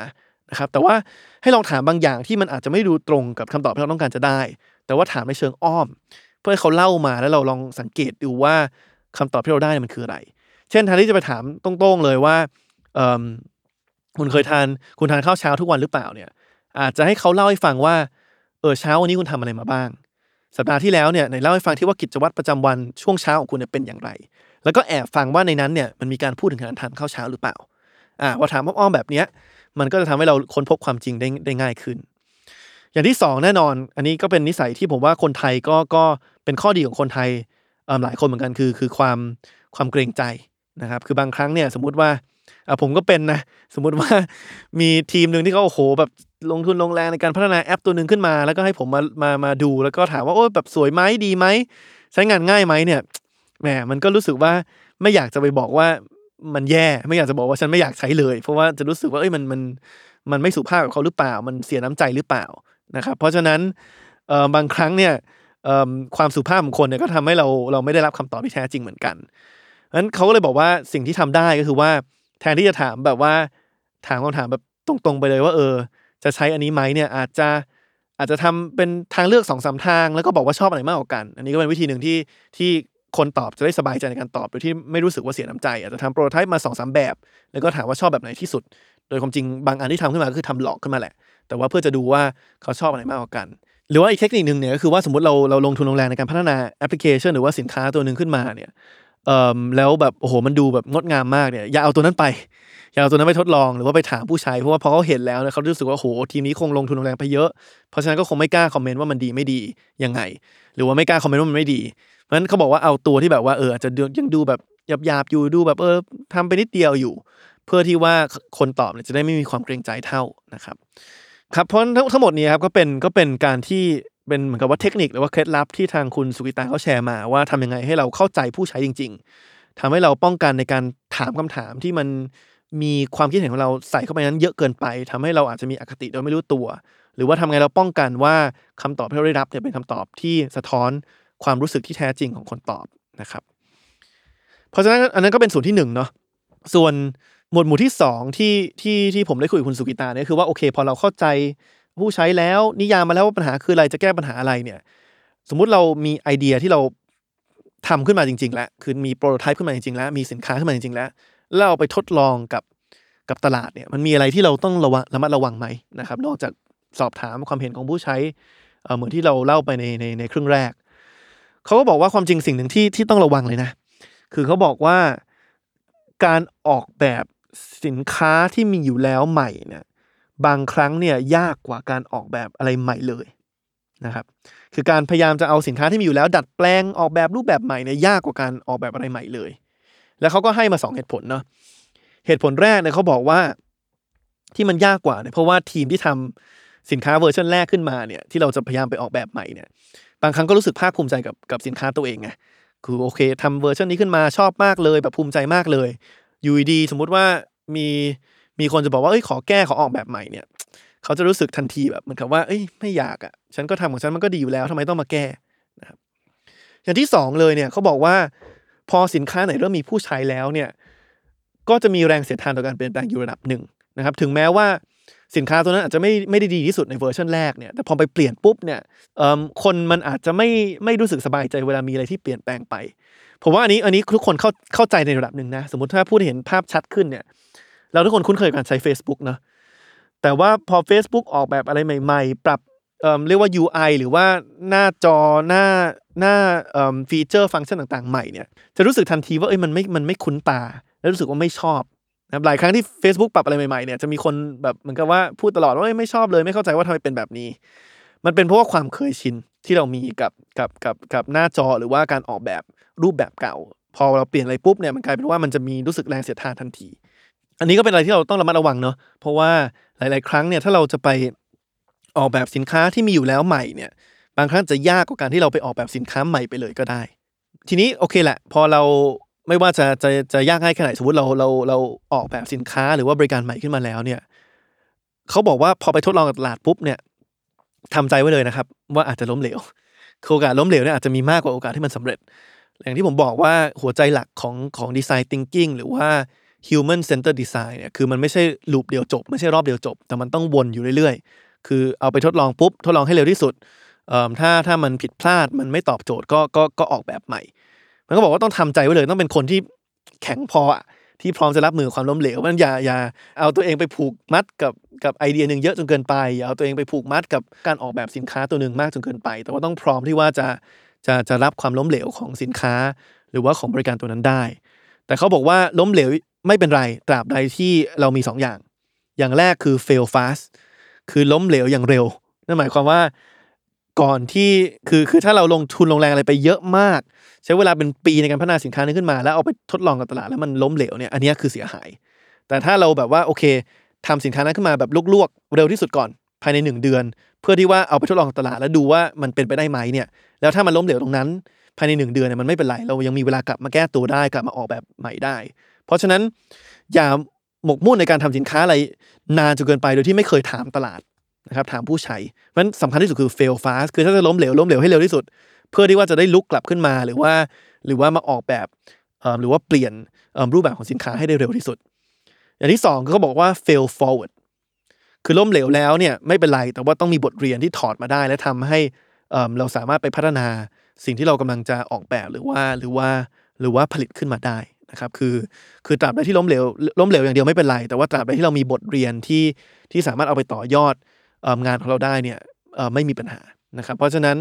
นะครับแต่ว่าให้ลองถามบางอย่างที่มันอาจจะไม่ดูตรงกับคำตอบที่เราต้องการจะได้ แต่ว่าถามในเชิงอ้อม เพื่อให้เขาเล่ามาแล้วเราลองสังเกตดูว่าคำตอบที่เราได้มันคืออะไร เช่นแทนที่จะไปถามตรงๆเลยว่าเอิ่ม คุณเคยทานคุณทานข้าวเช้าทุกวันหรือเปล่าเนี่ย อาจจะให้เขาเล่าให้ฟังว่าเออเช้าวันนี้คุณทำอะไรมาบ้าง สัปดาห์ที่แล้วเนี่ยไหนเล่าให้ฟังที่ว่ากิจวัตรประจำวันช่วงเช้าของคุณเนี่ยเป็นอย่างไร แล้วก็แอบฟังว่าในนั้นเนี่ยมันมีการพูดถึงการทานข้าวเช้าหรือเปล่าอ่าพอถามอ้อมๆแบบเนี้ยมันก็จะทำให้เราค้นพบความจริงได้ได้ง่ายขึ้น อย่างที่สองแน่นอน อันนี้ก็เป็นนิสัยที่ผมว่าคนไทยก็ก็เป็นข้อดีของคนไทยหลายคนเหมือนกันคือคือความความเกรงใจนะครับ คือบางครั้งเนี่ยสมมุติว่า อะผมก็เป็นนะ สมมุติว่ามีทีมหนึ่งที่เขาโอ้โหแบบลงทุนลงแรงในการพัฒนาแอปตัวหนึ่งขึ้นมา แล้วก็ให้ผมมามามาดู แล้วก็ถามว่าโอ้แบบสวยไหมดีไหมใช้งานง่ายไหมเนี่ยแหมมันก็รู้สึกว่าไม่อยากจะไปบอกว่ามันแย่ไม่อยากจะบอกว่าฉันไม่อยากใช้เลย เพราะว่าจะรู้สึกว่าเอ้ยมันมันมันไม่สุภาพกับเขาหรือเปล่า มันเสียน้ำใจหรือเปล่านะครับ เพราะฉะนั้นเอ่อบางครั้งเนี่ยเอ่อความสุภาพของคนเนี่ยก็ทำให้เราเราไม่ได้รับคำตอบที่แท้จริงเหมือนกันเพราะฉะนั้นเขาก็เลยบอกว่าสิ่งที่ทำได้ก็คือว่า แทนที่จะถามแบบว่าถามคำถามแบบตรงๆไปเลยว่า เออ จะใช้อันนี้ไหมเนี่ย อาจจะอาจจะทำเป็นทางเลือกสองสามทาง แล้วก็บอกว่าชอบอะไรมากกว่ากัน อันนี้ก็เป็นวิธีหนึ่งที่ที่คนตอบจะได้สบายใจในการตอบโดยที่ไม่รู้สึกว่าเสียน้ำใจ อาจจะทำโปรโตไทป์มาสองสามแบบ แล้วก็ถามว่าชอบแบบไหนที่สุด โดยความจริงบางอันที่ทำขึ้นมาก็คือทำหลอกขึ้นมาแหละ แต่ว่าเพื่อจะดูว่าเขาชอบอะไรมากกว่ากัน หรือว่าอีกเทคนิคหนึ่งเนี่ยก็คือว่าสมมติเราเราลงทุนลงแรงในการพัฒนาแอปพลิเคชัน หรือว่าสินค้าตัวหนึ่งขึ้นมาเนี่ย เอ่อแล้วแบบโอ้โหมันดูแบบงดงามมากเนี่ยอย่าเอาตัวนั้นไป อย่าเอาตัวนั้นไปทดลองหรือว่าไปถามผู้ใช้เพราะว่าพอเขาเห็นแล้วเนี่ยเขารู้สึกว่าโหทีมนี้คงลงทุนลงแรงไปเยอะ เพราะฉะนั้นก็คงไม่กล้าคอมเมนต์ว่ามันดีไม่ดียังไง หรือว่าไม่กล้าคอมเมนต์ว่ามันไม่ดีเพราะฉะนั้นเขาบอกว่าเอาตัวที่แบบว่าเอออาจจะยังดูแบบหยาบๆอยู่ดูแบบเออทำไปนิดเดียวอยู่ เพื่อที่ว่าคนตอบเนี่ยจะได้ไม่มีความเกรงใจเท่านะครับครับเพราะทั้งหมดนี้ครับก็เป็นก็เป็นการที่ เป็นเหมือนกับว่าเทคนิคหรือว่าเคล็ดลับที่ทางคุณสุกิตาเขาแชร์มาว่าทำยังไงให้เราเข้าใจผู้ใช้จริง ๆทำให้เราป้องกันในการถามคำถามที่มันมีความคิดเห็นของเราใส่เข้าไปนั้นเยอะเกินไปทำให้เราอาจจะมีอคติโดยไม่รู้ตัว หรือว่าทำไงเราป้องกันว่าคำตอบที่เราได้รับเนี่ยเป็นคำตอบที่สะท้อนความรู้สึกที่แท้จริงของคนตอบนะครับ เพราะฉะนั้นอันนั้นก็เป็นส่วนที่หนึ่งเนาะส่วนหมวดหมู่ที่สองที่ที่ที่ผมได้คุยกับคุณสุกิตาเนี่ยคือว่าโอเค พอเราเข้าใจ ผู้ใช้แล้วนิยามมาแล้วว่าปัญหาคืออะไรจะแก้ปัญหาอะไรเนี่ย สมมุติเรามีไอเดียที่เราทำขึ้นมาจริง ๆ แล้ว คือมีโปรโตไทป์ขึ้นมาจริงๆแล้ว มีสินค้าขึ้นมาจริงๆแล้วแล้วเราไปทดลองกับกับตลาดเนี่ยมันมีอะไรที่เราต้องระวังระมัดระวังไหมนะครับ นอกจากสอบถามความเห็นของผู้ใช้เออเหมือนที่เราเล่าไปในในในครึ่งแรกเขาก็บอกว่าความจริงสิ่งหนึ่งที่ที่ต้องระวังเลยนะ คือเขาบอกว่าการออกแบบสินค้าที่มีอยู่แล้วใหม่เนี่ย บางครั้งเนี่ยยากกว่าการออกแบบอะไรใหม่เลยนะครับคือการพยายามจะเอาสินค้าที่มีอยู่แล้ว ดัดแปลงออกแบบรูปแบบใหม่เนี่ยยากกว่าการออกแบบอะไรใหม่เลย แล้วเขาก็ให้มาสองเหตุผลเนาะเหตุผลแรกเนี่ยเขาบอกว่าที่มันยากกว่าเนี่ยเพราะว่าทีมที่ทำสินค้าเวอร์ชันแรกขึ้นมาเนี่ยที่เราจะพยายามไปออกแบบใหม่เนี่ยบางครั้งก็รู้สึกภาคภูมิใจกับกับสินค้าตัวเองไงคือโอเคทำเวอร์ชันนี้ขึ้นมาชอบมากเลยแบบภูมิใจมากเลยอยู่ดีสมมุติว่ามี มีคนจะบอกว่าเอ้ยขอแก้ขอออกแบบใหม่เนี่ยเขาจะรู้สึกทันทีแบบเหมือนกับว่าเอ้ยไม่อยากอะฉันก็ทำของฉันมันก็ดีอยู่แล้วทำไมต้องมาแก้นะครับอย่างที่สองเลยเนี่ยเขาบอกว่าพอสินค้าไหนเริ่มมีผู้ใช้แล้วเนี่ยก็จะมีแรงเสียดทานต่อการเปลี่ยนแปลงอยู่ระดับหนึ่งนะครับถึงแม้ว่าสินค้าตัวนั้นอาจจะไม่ไม่ได้ดีที่สุดในเวอร์ชันแรกเนี่ยแต่พอไปเปลี่ยนปุ๊บเนี่ยเอิ่มคนมันอาจจะไม่ไม่รู้สึกสบายใจเวลามีอะไรที่เปลี่ยนแปลงไป ผมว่าอันนี้อันนี้ทุกคนเข้าเข้าใจในระดับหนึ่งนะสมมติถ้าพูดเห็นภาพชัดขึ้นเนี่ย เราทุกคนคุ้นเคยกับการใช้ Facebook เนอะแต่ว่าพอ Facebook ออกแบบอะไรใหม่ ๆ ปรับเเรียกว่า UI หรือว่าหน้าจอหน้าหน้าฟีเจอร์ฟังก์ชันต่าง ๆ ใหม่เนี่ยจะรู้สึกทันทีว่าเอ้ยมันไม่มันไม่คุ้นตา แล้วรู้สึกว่าไม่ชอบนะหลายครั้งที่ Facebook ปรับอะไรใหม่ๆเนี่ยจะมีคนแบบเหมือนกับว่าพูดตลอดว่าไม่ชอบเลยไม่เข้าใจว่าทำไมเป็นแบบนี้ มันเป็นเพราะว่าความเคยชินที่เรามีกับกับกับกับหน้าจอหรือว่าการออกแบบรูปแบบเก่า พอเราเปลี่ยนอะไรปุ๊บเนี่ยมันกลายเป็นว่ามันจะมีรู้สึกแรงเสียดทานทันที อันนี้ก็เป็นอะไรที่เราต้องระมัดระวังเนาะเพราะว่าหลาย ๆ ครั้งเนี่ยถ้าเราจะไปออกแบบสินค้าที่มีอยู่แล้วใหม่เนี่ยบางครั้งจะยากกว่าการที่เราไปออกแบบสินค้าใหม่ไปเลยก็ได้ ทีนี้โอเคแหละ พอเราไม่ว่าจะจะจะยากง่ายแค่ไหนสมมติเราเราเราออกแบบสินค้าหรือว่าบริการใหม่ขึ้นมาแล้วเนี่ยเขาบอกว่าพอไปทดลองกับตลาดปุ๊บเนี่ยทำใจไว้เลยนะครับ ว่าอาจจะล้มเหลวโอกาสล้มเหลวเนี่ยอาจจะมีมากกว่าโอกาสที่มันสำเร็จ อย่างที่ผมบอกว่าหัวใจหลักของของดีไซน์ thinking หรือว่า human center design เนี่ยคือมันไม่ใช่ลูปเดียวจบ ไม่ใช่รอบเดียวจบ แต่มันต้องวนอยู่เรื่อยๆ คือเอาไปทดลองปุ๊บ ทดลองให้เร็วที่สุดถ้าถ้ามันผิดพลาดมันไม่ตอบโจทย์ก็ก็ก็ออกแบบใหม่ มันก็บอกว่าต้องทำใจไว้เลยต้องเป็นคนที่แข็งพออะที่พร้อมจะรับมือความล้มเหลวมันอย่าอย่าเอาตัวเองไปผูกมัดกับกับไอเดียหนึ่งเยอะจนเกินไปอย่าเอาตัวเองไปผูกมัดกับการออกแบบสินค้าตัวหนึ่งมากจนเกินไป แต่ว่าต้องพร้อมที่ว่าจะจะจะรับความล้มเหลวของสินค้า หรือว่าของบริการตัวนั้นได้ แต่เขาบอกว่าล้มเหลว ไม่เป็นไรตราบใดที่เรามีสองอย่าง อย่างแรกคือ fail fast คือล้มเหลวอย่างเร็ว นั่นหมายความว่าก่อนที่คือคือถ้าเราลงทุนลงแรงอะไรไปเยอะมาก ใช้เวลาเป็นปีในการพัฒนาสินค้านี้ขึ้นมา แล้วเอาไปทดลองกับตลาดแล้วมันล้มเหลวเนี่ยอันนี้คือเสียหาย แต่ถ้าเราแบบว่าโอเคทำสินค้านั้นขึ้นมาแบบลวกๆ เร็วที่สุดก่อนภายในหนึ่งเดือน เพื่อที่ว่าเอาไปทดลองกับตลาดแล้วดูว่ามันเป็นไปได้ไหมเนี่ยแล้วถ้ามันล้มเหลวตรงนั้น ภายในหนึ่งเดือนเนี่ยมันไม่เป็นไรเรายังมีเวลากลับมาแก้ตัวได้กลับมาออกแบบใหม่ได้ เพราะฉะนั้นอย่าหมกมุ่นในการทำสินค้าอะไรนานจนเกินไปโดยที่ไม่เคยถามตลาดนะครับถามผู้ใช้เพราะฉะนั้นสำคัญที่สุดคือ fail fast คือถ้าจะล้มเหลวล้มเหลวให้เร็วที่สุด เพื่อที่ว่าจะได้ลุกกลับขึ้นมาหรือว่า หรือว่ามาออกแบบหรือว่าเปลี่ยนรูปแบบของสินค้าให้ได้เร็วที่สุด อย่างที่สองเขาบอกว่า fail forward คือล้มเหลวแล้วเนี่ยไม่เป็นไรแต่ว่าต้องมีบทเรียนที่ถอดมาได้ และทำให้เอิ่มเราสามารถไปพัฒนาสิ่งที่เรากำลังจะออกแบบหรือว่าหรือว่าหรือว่าผลิตขึ้นมาได้ นะครับคือคือตราบใดที่ล้มเหลวล้มเหลวอย่างเดียวไม่เป็นไร แต่ว่าตราบใดที่เรามีบทเรียนที่ที่สามารถเอาไปต่อยอดงานของเราได้เนี่ยไม่มีปัญหานะครับ เพราะฉะนั้น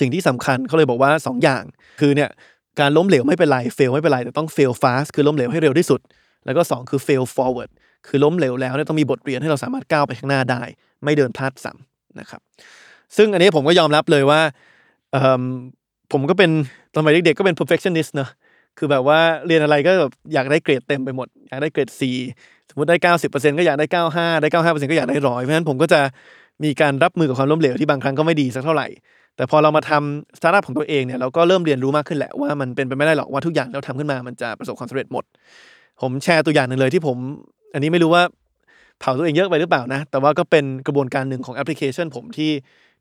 สิ่งที่สำคัญเขาเลยบอกว่า 2 อย่าง คือเนี่ยการล้มเหลวไม่เป็นไรเฟลไม่เป็นไรแต่ต้อง fail fast คือล้มเหลวให้เร็วที่สุด แล้วก็ 2 คือ fail forward คือล้มเหลวแล้วเนี่ยต้องมีบทเรียนให้เราสามารถก้าวไปข้างหน้าได้ ไม่เดินพลาดซ้ำนะครับ ซึ่งอันนี้ผมก็ยอมรับเลยว่าผมก็เป็นตอนสมัยเด็กๆก็เป็น perfectionist เนอะ คือแบบว่าเรียนอะไรก็แบบอยากได้เกรดเต็มไปหมด อยากได้เกรด C สมมติได้ 90%ก็อยากได้ 95 ได้ 95%ก็อยากได้ร้อยเพราะฉะนั้นผมก็จะมีการรับมือกับความล้มเหลวที่บางครั้งก็ไม่ดีสักเท่าไหร่ แต่พอเรามาทำสตาร์ทอัพของตัวเองเนี่ยเราก็เริ่มเรียนรู้มากขึ้นแหละว่ามันเป็นไปไม่ได้หรอกว่าทุกอย่างเราทำขึ้นมามันจะประสบความสำเร็จหมด ผมแชร์ตัวอย่างหนึ่งเลยที่ผม อันนี้ไม่รู้ว่าเผาตัวเองเยอะไปหรือเปล่านะ แต่ว่าก็เป็นกระบวนการหนึ่งของแอปพลิเคชัน ผมที่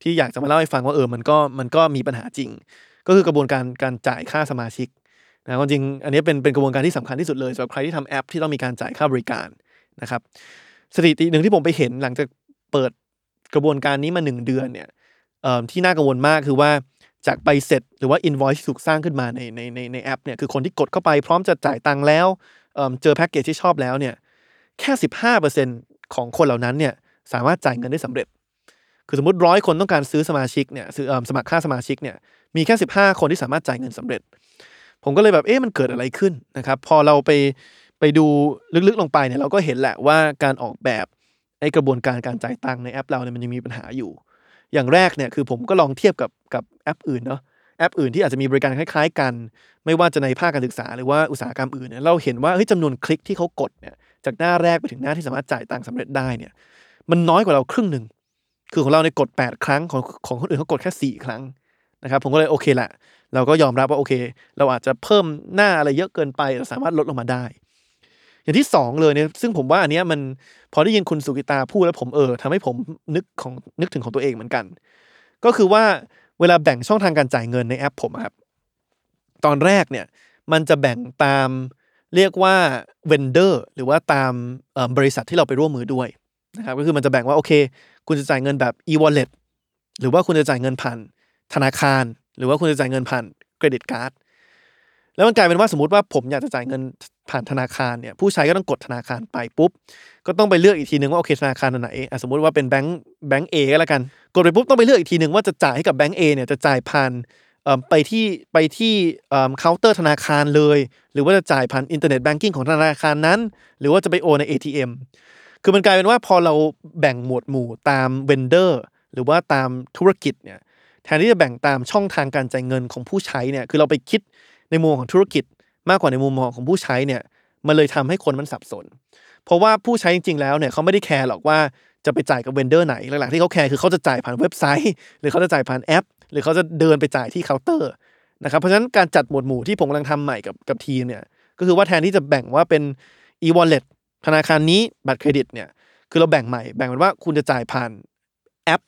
ที่อยากจะมาเล่าให้ฟังว่าเออมันก็มันก็มีปัญหาจริง ก็คือกระบวนการการจ่ายค่าสมาชิก นะความจริงอันนี้เป็นเป็นกระบวนการที่สำคัญที่สุดเลยสำหรับใครที่ทำแอปที่ต้องมีการจ่ายค่าบริการนะครับสถิติหนึ่งที่ผมไปเห็นหลังจากเปิดกระบวนการนี้มาหนึ่งเดือนเนี่ยที่น่ากังวลมากคือว่าจากใบเสร็จหรือว่า invoice ที่ถูกสร้างขึ้นมาในในในในแอปเนี่ยคือคนที่กดเข้าไปพร้อมจะจ่ายตังค์แล้วเเจอแพ็กเกจที่ชอบแล้วเนี่ยแค่สิบห้าเปอร์เซ็นของคนเหล่านั้นเนี่ยสามารถจ่ายเงินได้สำเร็จ คือสมมติร้อยคนต้องการซื้อสมาชิกเนี่ยซื้ออสมัครค่าสมาชิกเนี่ยมีแค่สิบห้าคนที่สามารถจ่ายเงินสำเร็จ ผมก็เลยแบบเอ๊ะมันเกิดอะไรขึ้นนะครับ พอเราไปไปดูลึกๆลงไปเนี่ยเราก็เห็นแหละว่าการออกแบบไอ้กระบวนการการจ่ายตังค์ในแอปเราเนี่ยมันยังมีปัญหาอยู่ อย่างแรกเนี่ยคือผมก็ลองเทียบกับกับแอปอื่นเนาะแอปอื่นที่อาจจะมีบริการคล้าย ๆ กัน ไม่ว่าจะในภาคการศึกษาหรือว่าอุตสาหกรรมอื่นเนี่ยเราเห็นว่าเฮ้ยจำนวนคลิกที่เขากดเนี่ยจากหน้าแรกไปถึงหน้าที่สามารถจ่ายตังค์สำเร็จได้เนี่ยมันน้อยกว่าเราครึ่งหนึ่งคือของเราในกด 8 ครั้งของของคนอื่นเขากดแค่ 4 ครั้งนะครับผมก็เลยโอเคแหละ เราก็ยอมรับว่าโอเค เราอาจจะเพิ่มหน้าอะไรเยอะเกินไปเราสามารถลดลงมาได้ อย่างที่สองเลยเนี่ยซึ่งผมว่าอันเนี้ยมันพอได้ยินคุณสุกิตาพูดแล้วผมเออทำให้ผมนึกของนึกถึงของตัวเองเหมือนกัน ก็คือว่าเวลาแบ่งช่องทางการจ่ายเงินในแอปผมครับ ตอนแรกเนี่ยมันจะแบ่งตามเรียกว่า vendor หรือว่าตามออบริษัทที่เราไปร่วมมือด้วยนะครับก็คือมันจะแบ่งว่าโอเค คุณจะจ่ายเงินแบบ e-wallet หรือว่าคุณจะจ่ายเงินผ่านธนาคาร หรือว่าคุณจะจ่ายเงินผ่าน credit card แล้วมันกลายเป็นว่าสมมติว่าผมอยากจะจ่ายเงินผ่านธนาคารเนี่ยผู้ใช้ก็ต้องกดธนาคารไปปุ๊บ ก็ต้องไปเลือกอีกทีนึงว่าโอเคธนาคารไหนอะสมมติว่าเป็นแบงค์แบงค์ A ก็แล้วกันกดไปปุ๊บต้องไปเลือกอีกทีนึงว่าจะจ่ายให้กับแบงค์ A เนี่ยจะจ่ายผ่านไปที่ไปที่เอ่อเคาน์เตอร์ธนาคารเลย หรือว่าจะจ่ายผ่าน internet banking ของธนาคารนั้น หรือว่าจะไปโอนใน ATM คือมันกลายเป็นว่าพอเราแบ่งหมวดหมู่ตาม vendor หรือว่าตามธุรกิจเนี่ย แทนที่จะแบ่งตามช่องทางการจ่ายเงินของผู้ใช้เนี่ยคือเราไปคิดในมุมของธุรกิจมากกว่าในมุมมองของผู้ใช้เนี่ยมันเลยทำให้คนมันสับสน เพราะว่าผู้ใช้จริงๆแล้วเนี่ยเขาไม่ได้แคร์หรอกว่าจะไปจ่ายกับ vendor ไหนหลักๆที่เขาแคร์คือเขาจะจ่ายผ่านเว็บไซต์ หรือเขาจะจ่ายผ่านแอป หรือเขาจะเดินไปจ่ายที่เคาน์เตอร์นะครับเพราะฉะนั้นการจัดหมวดหมู่ที่ผมกำลังทำใหม่กับกับทีมเนี่ยก็คือว่าแทนที่จะแบ่งว่าเป็น e-wallet ธนาคารนี้บัตรเครดิตเนี่ยคือเราแบ่งใหม่แบ่งเป็นว่าคุณจะจ่ายผ่านแอป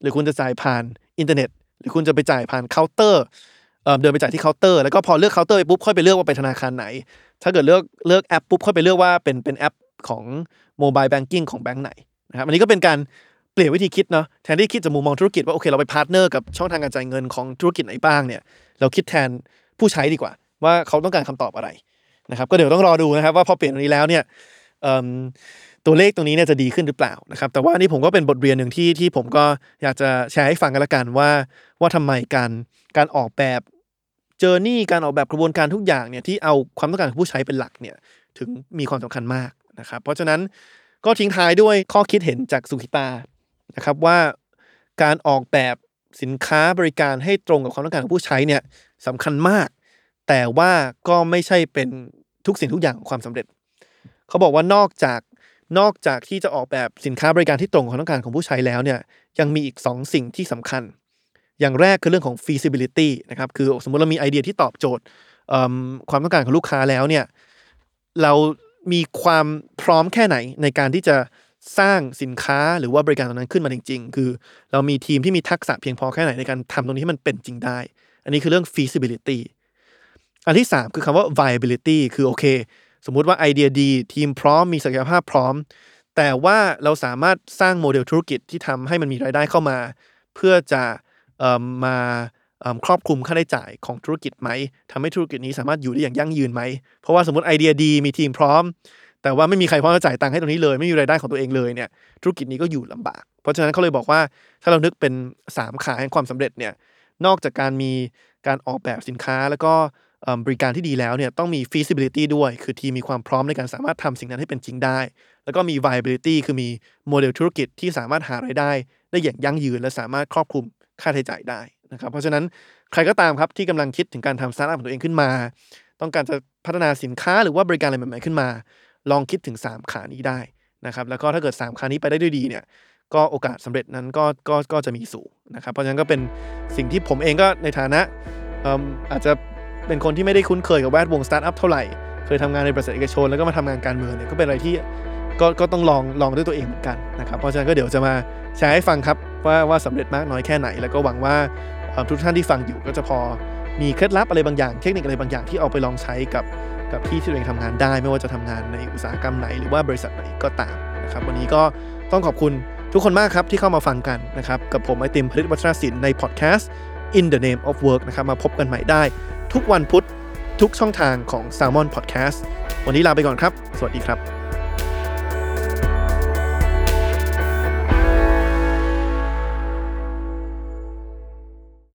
หรือคุณจะจ่ายผ่าน อินเทอร์เน็ต หรือคุณจะไปจ่ายผ่านเคาน์เตอร์เดินไปจ่ายที่เคาน์เตอร์แล้วก็พอเลือกเคาน์เตอร์ไปปุ๊บค่อยไปเลือกว่าไปธนาคารไหน ถ้าเกิดเลือกเลือกแอปปุ๊บค่อยไปเลือกว่าเป็นเป็นแอปของ mobile banking ของแบงก์ไหนนะครับอันนี้ก็เป็นการเปลี่ยนวิธีคิดเนาะแทนที่คิดจากมุมมองธุรกิจว่าโอเคเราไป partner กับช่องทางการจ่ายเงินของธุรกิจไหนบ้างเนี่ยเราคิดแทนผู้ใช้ดีกว่า ว่าเขาต้องการคำตอบอะไรนะครับก็เดี๋ยวต้องรอดูนะครับว่าพอเปลี่ยนตรงนี้แล้วเนี่ย ตัวเลขตรงนี้เนี่ยจะดีขึ้นหรือเปล่านะครับ แต่ว่าอันนี้ผมก็เป็นบทเรียนหนึ่งที่ที่ผมก็อยากจะแชร์ให้ฟังกันละกันว่า ว่าทำไมการการออกแบบเจอร์นี่การออกแบบกระบวนการทุกอย่างเนี่ยที่เอาความต้องการของผู้ใช้เป็นหลักเนี่ยถึงมีความสำคัญมากนะครับ เพราะฉะนั้นก็ทิ้งท้ายด้วยข้อคิดเห็นจากสุขิตานะครับว่าการออกแบบสินค้าบริการให้ตรงกับความต้องการของผู้ใช้เนี่ยสำคัญมาก แต่ว่าก็ไม่ใช่เป็นทุกสิ่งทุกอย่างของความสำเร็จ เขาบอกว่านอกจาก นอกจากที่จะออกแบบสินค้าบริการที่ตรงความต้องการของผู้ใช้แล้วเนี่ยยังมีอีก 2 สิ่งที่สำคัญ อย่างแรกคือเรื่องของ feasibility นะครับคือสมมติเรามีไอเดียที่ตอบโจทย์ความต้องการของลูกค้าแล้วเนี่ยเรามีความพร้อมแค่ไหนในการที่จะสร้างสินค้าหรือว่าบริการตรงนั้นขึ้นมาจริง ๆ คือ เรามีทีมที่มีทักษะเพียงพอแค่ไหนในการทำตรงนี้ให้มันเป็นจริงได้ อันนี้คือเรื่อง feasibility อันที่ 3 คือคำว่า viability คือโอเค สมมุติว่าไอเดียดี ทีมพร้อมมีศักยภาพพร้อม แต่ว่าเราสามารถสร้างโมเดลธุรกิจที่ทำให้มันมีรายได้เข้ามา เพื่อจะเอ่อมาเอิ่มครอบคลุมค่าใช้จ่ายของธุรกิจไหมทำให้ธุรกิจนี้สามารถอยู่ได้อย่างยั่งยืนไหม เพราะว่าสมมติไอเดียดีมีทีมพร้อม แต่ว่าไม่มีใครพร้อมจะจ่ายตังค์ให้ตรงนี้เลยไม่มีรายได้ของตัวเองเลยเนี่ยธุรกิจนี้ก็อยู่ลำบาก เพราะฉะนั้นเขาเลยบอกว่าถ้าเรานึกเป็น 3 ขาแห่งความสำเร็จเนี่ยนอกจากการมีการออกแบบสินค้าแล้วก็ บริการที่ดีแล้วเนี่ยต้องมี feasibility ด้วย คือทีมมีความพร้อมในการสามารถทำสิ่งนั้นให้เป็นจริงได้ แล้วก็มี viability คือมีโมเดลธุรกิจที่สามารถหารายได้ ได้อย่างยั่งยืน และสามารถครอบคลุมค่าใช้จ่ายได้นะครับ เพราะฉะนั้นใครก็ตามครับที่กำลังคิดถึงการทำสตาร์ทอัพของตัวเองขึ้นมา ต้องการจะพัฒนาสินค้าหรือว่าบริการอะไรใหม่ๆขึ้นมา ลองคิดถึง 3 ขานี้ได้นะครับแล้วก็ถ้าเกิด 3 ขานี้ไปได้ด้วยดีเนี่ยก็โอกาสสำเร็จนั้นก็ก็ก็จะมีสูงนะครับเพราะฉะนั้นก็เป็นสิ่งที่ผมเองก็ในฐานะอาจจะ เป็นคนที่ไม่ได้คุ้นเคยกับแวดวงสตาร์ทอัพเท่าไหร่ เคยทำงานในบริษัทเอกชนแล้วก็มาทำงานการเมืองเนี่ยก็เป็นอะไรที่ก็ก็ต้องลองลองด้วยตัวเองเหมือนกันนะครับ เพราะฉะนั้นก็เดี๋ยวจะมาแชร์ให้ฟังครับว่าว่าสำเร็จมากน้อยแค่ไหน แล้วก็หวังว่าทุกท่านที่ฟังอยู่ก็จะพอมีเคล็ดลับอะไรบางอย่าง เทคนิคอะไรบางอย่างที่เอาไปลองใช้กับกับที่ที่ตัวเองทำงานได้ ไม่ว่าจะทำงานในอุตสาหกรรมไหนหรือว่าบริษัทไหนก็ตามนะครับ วันนี้ก็ต้องขอบคุณทุกคนมากครับที่เข้ามาฟังกันนะครับกับผมไอติมผลิตวัฒนศิลป์ในพอดแคสต์ In the Name of Work นะครับมาพบกันใหม่ได้ ทุกวันพุธทุกช่องทางของ s ซ l m o n Podcast วันนี้ลาไปก่อนครับ สวัสดีครับ